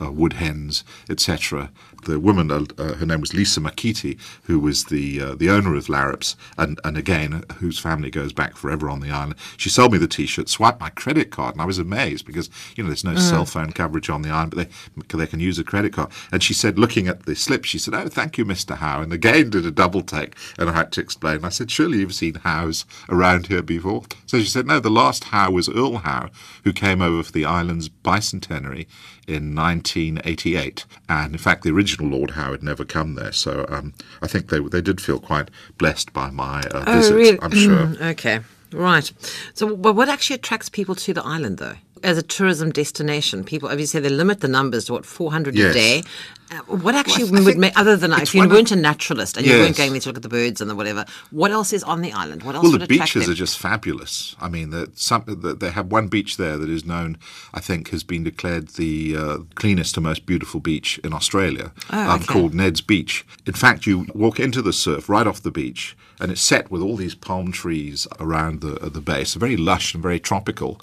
uh, wood hens, etc. The woman, uh, uh, her name was Lisa Makiti, who was the uh, the owner of Larraps, and and again, whose family goes back forever on the island. She sold me the T-shirt, swiped my credit card, and I was amazed because you know there's no cell phone coverage on the island, but they they can use a credit card. And she said, looking at the slip, she said, "Oh, thank you, Mister Howe," and again did a double take, and I had to explain. I said, "Surely you've seen Howes around here before?" So she said, "No, the last Howe was Earl Howe, who came over for the island's bicentenary." In 1988, and in fact, the original Lord Howe had never come there, so um, I think they they did feel quite blessed by my uh, Oh, visit. really? I'm sure. Mm, okay, right. So, but what actually attracts people to the island, though? As a tourism destination, people obviously they limit the numbers to what 400 a day. Uh, what actually I think would make, other than it's if you weren't a naturalist and you weren't going there to look at the birds and the whatever, what else is on the island? What else Well, would the beaches them? are just fabulous. I mean, the, some, the, they have one beach there that is known, I think, has been declared the uh, cleanest and most beautiful beach in Australia, Oh, um, okay. called Ned's Beach. In fact, you walk into the surf right off the beach, and it's set with all these palm trees around the uh, the base, very lush and very tropical.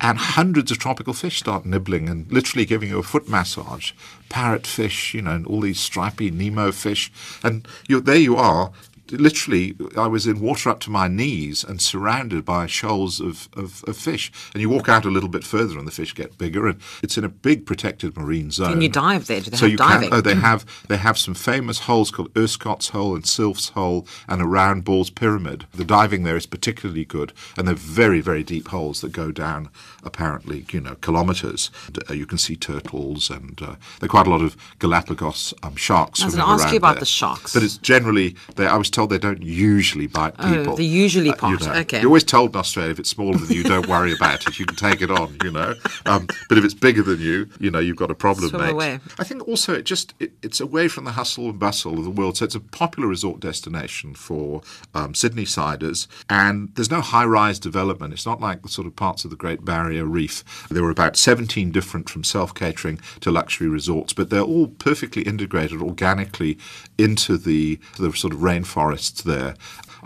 And hundreds of tropical fish start nibbling and literally giving you a foot massage. Parrotfish, you know, and all these stripy Nemo fish. And you there you are, literally, I was in water up to my knees and surrounded by shoals of, of, of fish. And you walk out a little bit further and the fish get bigger. And it's in a big protected marine zone. Can you dive there? Do they so have you diving? Can, oh, they have they have some famous holes called Erscott's Hole and Sylph's Hole and a round Ball's Pyramid. The diving there is particularly good, and they're very very deep holes that go down apparently you know kilometres. Uh, you can see turtles and uh, there are quite a lot of Galapagos um, sharks. I was gonna ask you about there. the sharks. but it's generally they, I was told they don't usually bite Oh, people. the usually Uh, part, know. okay. You're always told in Australia if it's smaller than you, don't worry about it. You can take it on, you know. Um, but if it's bigger than you, you know, you've got a problem, Swim mate. away. I think also it just it, it's away from the hustle and bustle of the world, so it's a popular resort destination for um, Sydney siders, and there's no high-rise development. It's not like the sort of parts of the Great Barrier Reef. There were about 17 different from self-catering to luxury resorts, but they're all perfectly integrated organically into the the sort of rainforests there.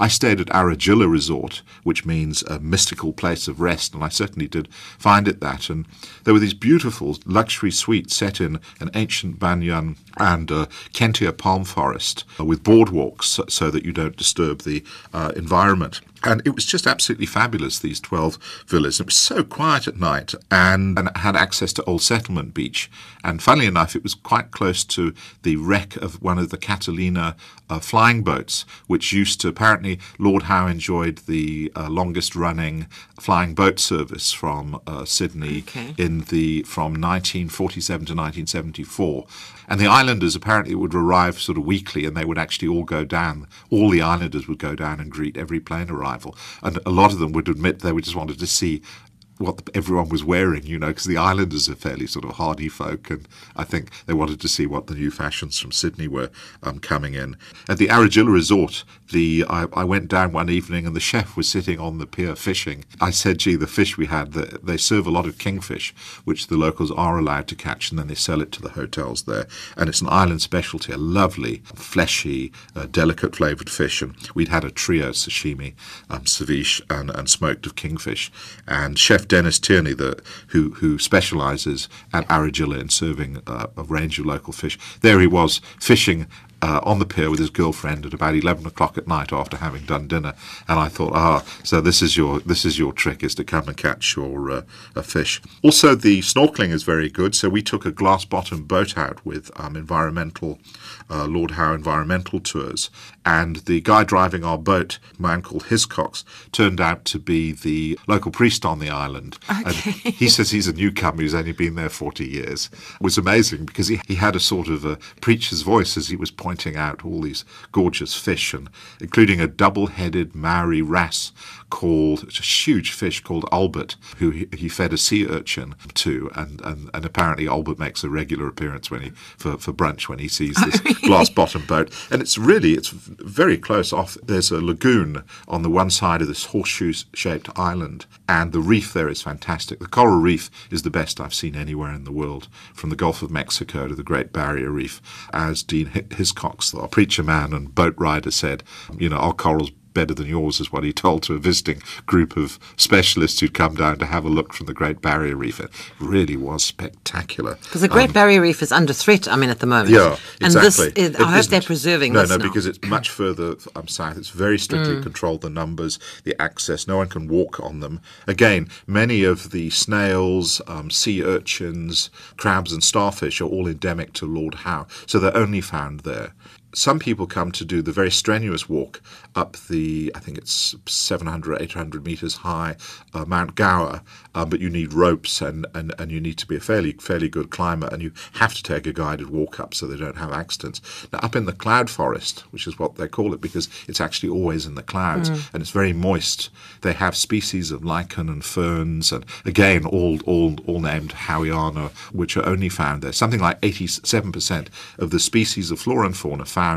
I stayed at Arajilla Resort, which means a mystical place of rest, and I certainly did find it that. And there were these beautiful luxury suites set in an ancient banyan and uh, Kentia palm forest uh, with boardwalks so, so that you don't disturb the uh, environment. And it was just absolutely fabulous, these 12 villas. It was so quiet at night and, and had access to Old Settlement Beach. And funnily enough, it was quite close to the wreck of one of the Catalina uh, flying boats, which used to, apparently, Lord Howe enjoyed the uh, longest running flying boat service from uh, Sydney Okay. in the from 1947 to 1974. And the islanders apparently would arrive sort of weekly and they would actually all go down. All the islanders would go down and greet every plane arrival. And a lot of them would admit they just wanted to see what everyone was wearing, you know, because the islanders are fairly sort of hardy folk, and I think they wanted to see what the new fashions from Sydney were um, coming in. At the Arajilla Resort, the I, I went down one evening and the chef was sitting on the pier fishing. I said, "Gee, the fish we had, the, they serve a lot of kingfish, which the locals are allowed to catch, and then they sell it to the hotels there. And it's an island specialty, a lovely, fleshy, uh, delicate flavoured fish. And we'd had a trio sashimi, um, ceviche, and, and smoked of kingfish. And chef Dennis Tierney, the, who who specialises at Arajilla in serving uh, a range of local fish. There he was fishing uh, on the pier with his girlfriend at about eleven o'clock at night after having done dinner, and I thought, ah, so this is your this is your trick is to come and catch your uh, a fish. Also, the snorkeling is very good. So we took a glass bottom boat out with um, environmental uh, Lord Howe environmental tours, and the guy driving our boat, a man called Hiscox, turned out to be the local priest on the island. Okay. And he says he's a newcomer who's only been there 40 years. It was amazing because he, he had a sort of a preacher's voice as he was pointing out all these gorgeous fish, and including a double-headed Maori wrasse called, it's a huge fish called Albert, who he, he fed a sea urchin to, and, and, and apparently Albert makes a regular appearance when he for, for brunch when he sees oh, this glass bottom boat. And it's really, it's very close off. There's a lagoon on the one side of this horseshoe shaped island, and the reef there is fantastic. The coral reef is the best I've seen anywhere in the world, from the Gulf of Mexico to the Great Barrier Reef. As Dean Hiscox, our preacher man and boat rider, said, you know, our corals better than yours, is what he told to a visiting group of specialists who'd come down to have a look from the Great Barrier Reef. It really was spectacular. Because the Great Barrier Reef is under threat, I mean, at the moment. Um, Yeah, And exactly. this, is, It I hope isn't. they're preserving no, this no, now. because it's much further um, south. It's very strictly Mm. controlled. The numbers, the access. No one can walk on them. Again, many of the snails, um, sea urchins, crabs, and starfish are all endemic to Lord Howe, so they're only found there. Some people come to do the very strenuous walk up the, I think it's 700, 800 meters high, uh, Mount Gower, uh, but you need ropes and, and, and you need to be a fairly fairly good climber and you have to take a guided walk up so they don't have accidents. Now, up in the cloud forest, which is what they call it because it's actually always in the clouds and it's very moist, they have species of lichen and ferns and again, all, all, all named Howiana, which are only found there. Something like 87% of the species of flora and fauna found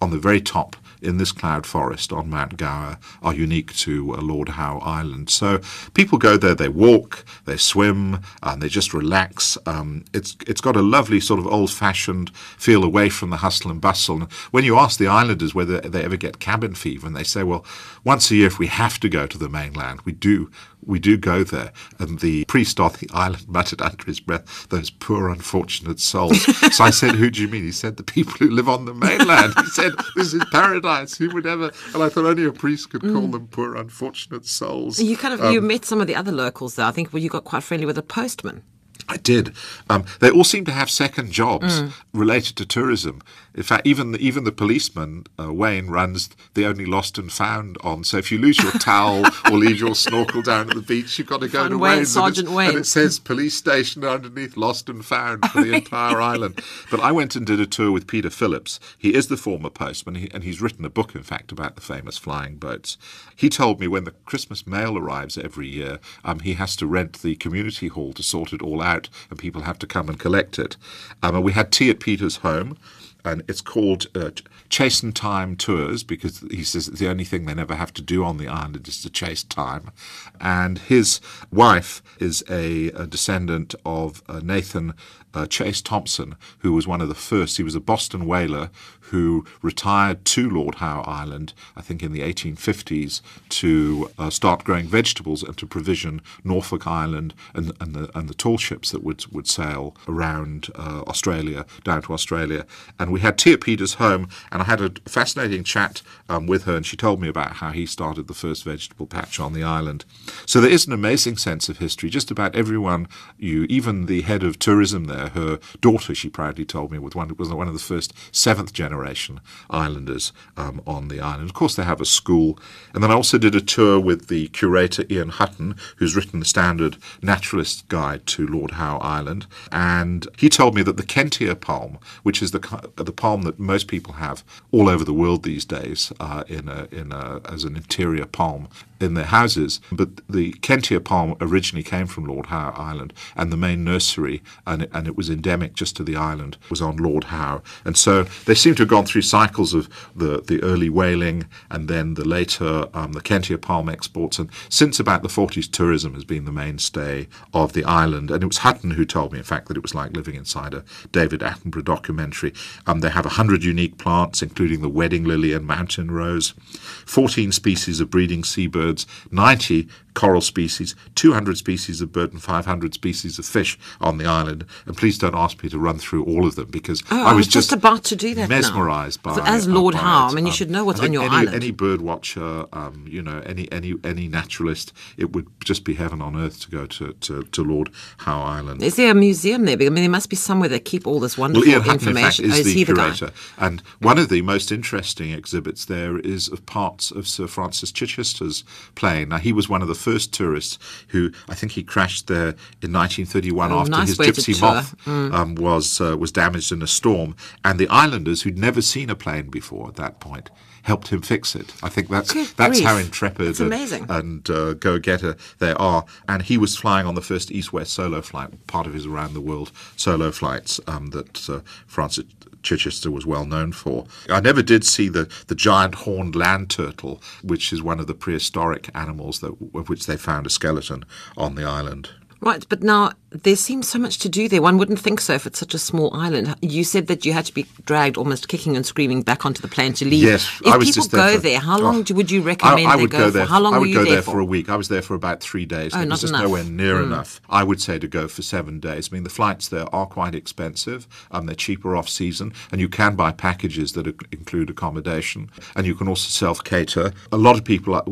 on the very top in this cloud forest on Mount Gower are unique to uh, Lord Howe Island. So people go there, they walk, they swim, and they just relax. Um, it's it's got a lovely sort of old-fashioned feel away from the hustle and bustle. And when you ask the islanders whether they ever get cabin fever, and they say, well, once a year if we have to go to the mainland, we do we do go there. And the priest on the island muttered under his breath, those poor unfortunate souls. so I said, who do you mean? He said, the people who live on the mainland. He said, this is paradise. Who would ever? And I thought only a priest could call them poor unfortunate souls. you kind of Um, you met some of the other locals there. I think well, you got quite friendly with a postman. I did. Um, they all seem to have second jobs related to tourism. In fact, even the, even the policeman uh, Wayne runs the only lost and found on. So if you lose your towel or leave your snorkel down at the beach, you've got to go to Wayne, Wayne's, and Sergeant Wayne. and it says police station underneath lost and found for the entire island. But I went and did a tour with Peter Phillips. He is the former postman, he, and he's written a book, in fact, about the famous flying boats. He told me when the Christmas mail arrives every year, um, he has to rent the community hall to sort it all out, and people have to come and collect it. Um, and we had tea at Peter's home and it's called uh, Chase and Time Tours because he says the only thing they never have to do on the island is to chase time. And his wife is a, a descendant of uh, Nathan uh, Chase Thompson, who was one of the first. He was a Boston whaler who retired to Lord Howe Island, I think in the 1850s, to uh, start growing vegetables and to provision Norfolk Island and, and, the, and the tall ships that would, would sail around uh, Australia, down to Australia. And we had at Peter's home, and I had a fascinating chat um, with her, and she told me about how he started the first vegetable patch on the island. So there is an amazing sense of history. Just about everyone, you, even the head of tourism there, her daughter, she proudly told me, was one, was one of the first seventh generation islanders um, on the island. Of course, they have a school. And then I also did a tour with the curator Ian Hutton, who's written the standard naturalist guide to Lord Howe Island. And he told me that the Kentia palm, which is the the palm that most people have all over the world these days, uh, in a, in a, as an interior palm in their houses, but the Kentia palm originally came from Lord Howe Island, and the main nursery, and and it was endemic just to the island, was on Lord Howe. And so they seem to gone through cycles of the, the early whaling and then the later um, the Kentia palm exports. And since about the 40s, tourism has been the mainstay of the island. And it was Hutton who told me, in fact, that it was like living inside a David Attenborough documentary. Um, they have 100 unique plants, including the wedding lily and mountain rose, 14 species of breeding seabirds, 90 coral species, 200 species of bird, and 500 species of fish on the island. And please don't ask me to run through all of them because Oh, I I was was just about to do that now. mesmerised by as uh, Lord by Howe. I mean, you should know what's on your any, island. Any bird watcher, um, you know, any any any naturalist, it would just be heaven on earth to go to, to, to Lord Howe Island. Is there a museum there? I mean, there must be somewhere they keep all this wonderful Well, Ian Hutton, in fact, information. is oh, is the he the guy? curator. And one of the most interesting exhibits there is of parts of Sir Francis Chichester's plane. Now, he was one of the first tourists who, I think he crashed there in 1931 Oh, after nice his Gipsy Moth um, was, uh, was damaged in a storm. And the islanders, who'd never seen a plane before at that point, helped him fix it. I think that's Good that's how intrepid That's and, and uh, go-getter they are. And he was flying on the first east-west solo flight, part of his around-the-world solo flights um, that uh, Francis Chichester was well known for. I never did see the, the giant horned land turtle, which is one of the prehistoric animals that, of which they found a skeleton on the island. Right, but now there seems so much to do there. One wouldn't think so if it's such a small island. You said that you had to be dragged almost kicking and screaming back onto the plane to leave. Yes, if I was people just there go for- there, how long oh, do, would you recommend I, I they would go, go for? there. How long I were would you go there, there for? a week. I was there for about three days. Oh, it not was just enough. Nowhere near enough. I would say to go for seven days. I mean, the flights there are quite expensive. Um, they're cheaper off season, and you can buy packages that include accommodation, and you can also self cater. A lot of people uh,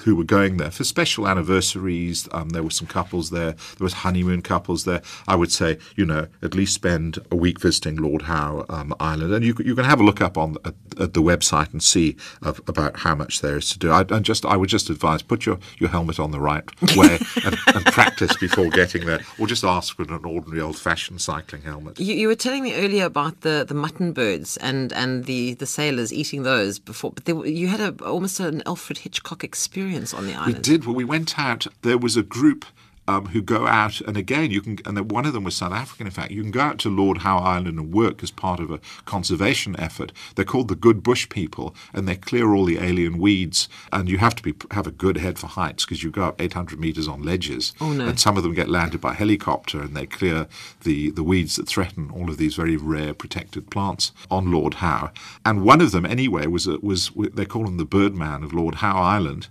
who were going there for special anniversaries. Um, there were some couples there. There was honeymoon couples there. I would say, you know, at least spend a week visiting Lord Howe um, Island, and you you can have a look up on at, at the website and see of, about how much there is to do. I, and just I would just advise put your, your helmet on the right way and, and practice before getting there, or just ask for an ordinary old fashioned cycling helmet. You, you were telling me earlier about the, the mutton birds and, and the, the sailors eating those before, but were- you had a, almost an Alfred Hitchcock experience on the island. We did. Well, we went out. There was a group um, who go out, and again, you can. And one of them was South African. In fact, you can go out to Lord Howe Island and work as part of a conservation effort. They're called the Good Bush People, and they clear all the alien weeds. And you have to be have a good head for heights because you go up 800 meters on ledges, Oh, no. and some of them get landed by helicopter, and they clear the the weeds that threaten all of these very rare protected plants on Lord Howe. And one of them, anyway, was a, was they call him the Birdman of Lord Howe Island.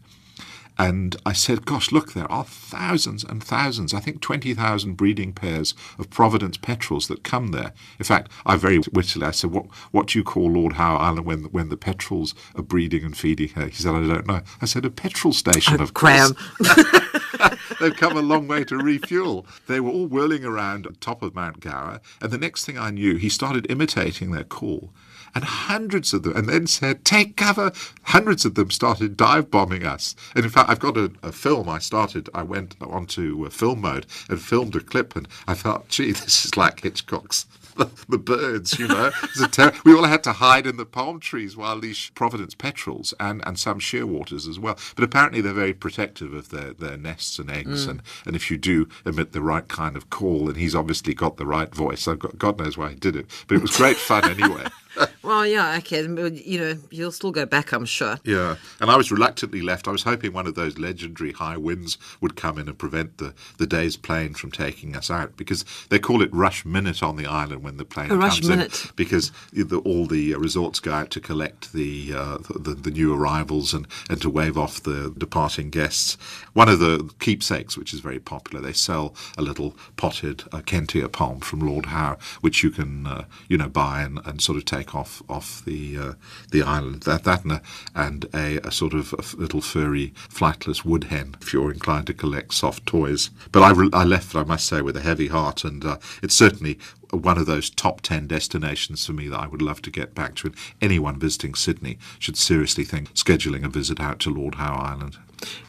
And I said, Gosh, look, there are thousands and thousands, I think 20,000 breeding pairs of Providence petrels that come there. In fact, I very wittily, I said, What, what do you call Lord Howe Island when, when the petrels are breeding and feeding her? He said, I don't know. I said, A petrol station, of cram. course. They've come a long way to refuel. They were all whirling around on top of Mount Gower, and the next thing I knew, he started imitating their call. And hundreds of them, and then said, Take cover. Hundreds of them started dive bombing us. And in fact, I've got a, a film I started. I went onto uh, film mode and filmed a clip, and I thought, gee, this is like Hitchcock's the birds, you know. Ter- we all had to hide in the palm trees while these Providence petrels and, and some shearwaters as well. But apparently they're very protective of their, their nests and eggs. And, and if you do emit the right kind of call, and he's obviously got the right voice. I've got, God knows why he did it. But it was great fun anyway. Well, yeah, okay. You know, you'll still go back, I'm sure. Yeah, and I was reluctantly left. I was hoping one of those legendary high winds would come in and prevent the, the day's plane from taking us out because they call it rush minute on the island when the plane A rush comes minute. in because the, all the uh, resorts go out to collect the, uh, the the new arrivals and, and to wave off the departing guests. One of the keepsakes, which is very popular, they sell a little potted uh, Kentia palm from Lord Howe, which you can uh, you know buy and, and sort of take off off the uh, the island. That that and a, and a, a sort of a little furry flightless wood hen if you're inclined to collect soft toys. But I, re- I left, I must say, with a heavy heart, and uh, it's certainly one of those top 10 destinations for me that I would love to get back to. And anyone visiting Sydney should seriously think scheduling a visit out to Lord Howe Island.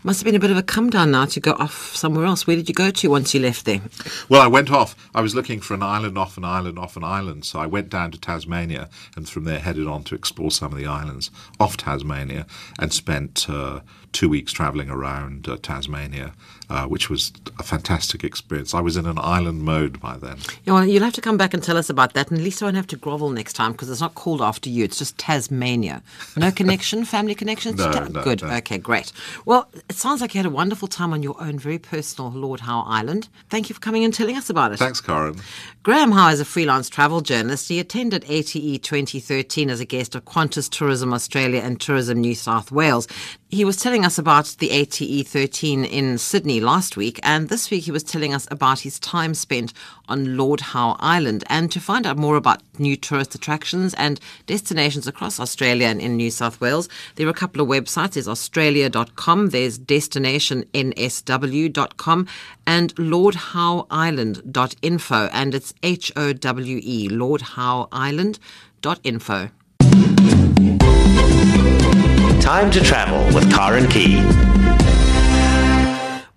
Must have been a bit of a come down now to go off somewhere else. Where did you go to once you left there? Well, I went off. I was looking for an island off an island off an island. So I went down to Tasmania and from there headed on to explore some of the islands off Tasmania and spent uh, two weeks traveling around uh, Tasmania, uh, which was a fantastic experience. I was in an island mode by then. Yeah, well, you'll have to come back and tell us about that. And at least I won't have to grovel next time because it's not called after you. It's just Tasmania. No connection, family connection? No, Ta- no, Good. no. Okay, great. Well, it sounds like you had a wonderful time on your own very personal Lord Howe Island. Thank you for coming and telling us about it. Thanks, Karen. Graham Howe is a freelance travel journalist. He attended ATE 2013 as a guest of Qantas Tourism Australia and Tourism New South Wales. He was telling us about the ATE 13 in Sydney last week, and this week he was telling us about his time spent on Lord Howe Island. And to find out more about new tourist attractions and destinations across Australia and in New South Wales, there are a couple of websites. There's australia.com, there's destinationnsw.com, and lordhoweisland.info, and it's H O W E, lordhoweisland.info. Time to travel with Karen Key.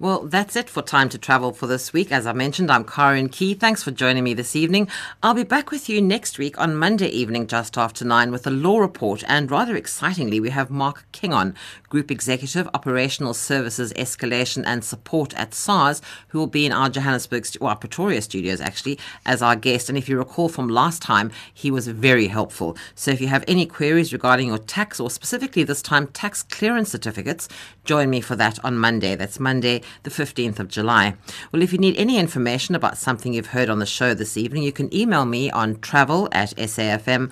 Well, that's it for Time to Travel for this week. As I mentioned, I'm Karen Key. Thanks for joining me this evening. I'll be back with you next week on Monday evening, just after nine, with a law report. And rather excitingly, we have Mark King on, Group Executive, Operational Services, Escalation and Support at SARS, who will be in our Johannesburg, or our Pretoria studios actually, as our guest. And if you recall from last time, he was very helpful. So if you have any queries regarding your tax, or specifically this time tax clearance certificates, join me for that on Monday. That's Monday, the 15th of July. Well, if you need any information about something you've heard on the show this evening, you can email me on travel at safm.co.za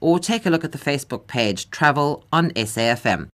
or take a look at the Facebook page Travel on SAFM.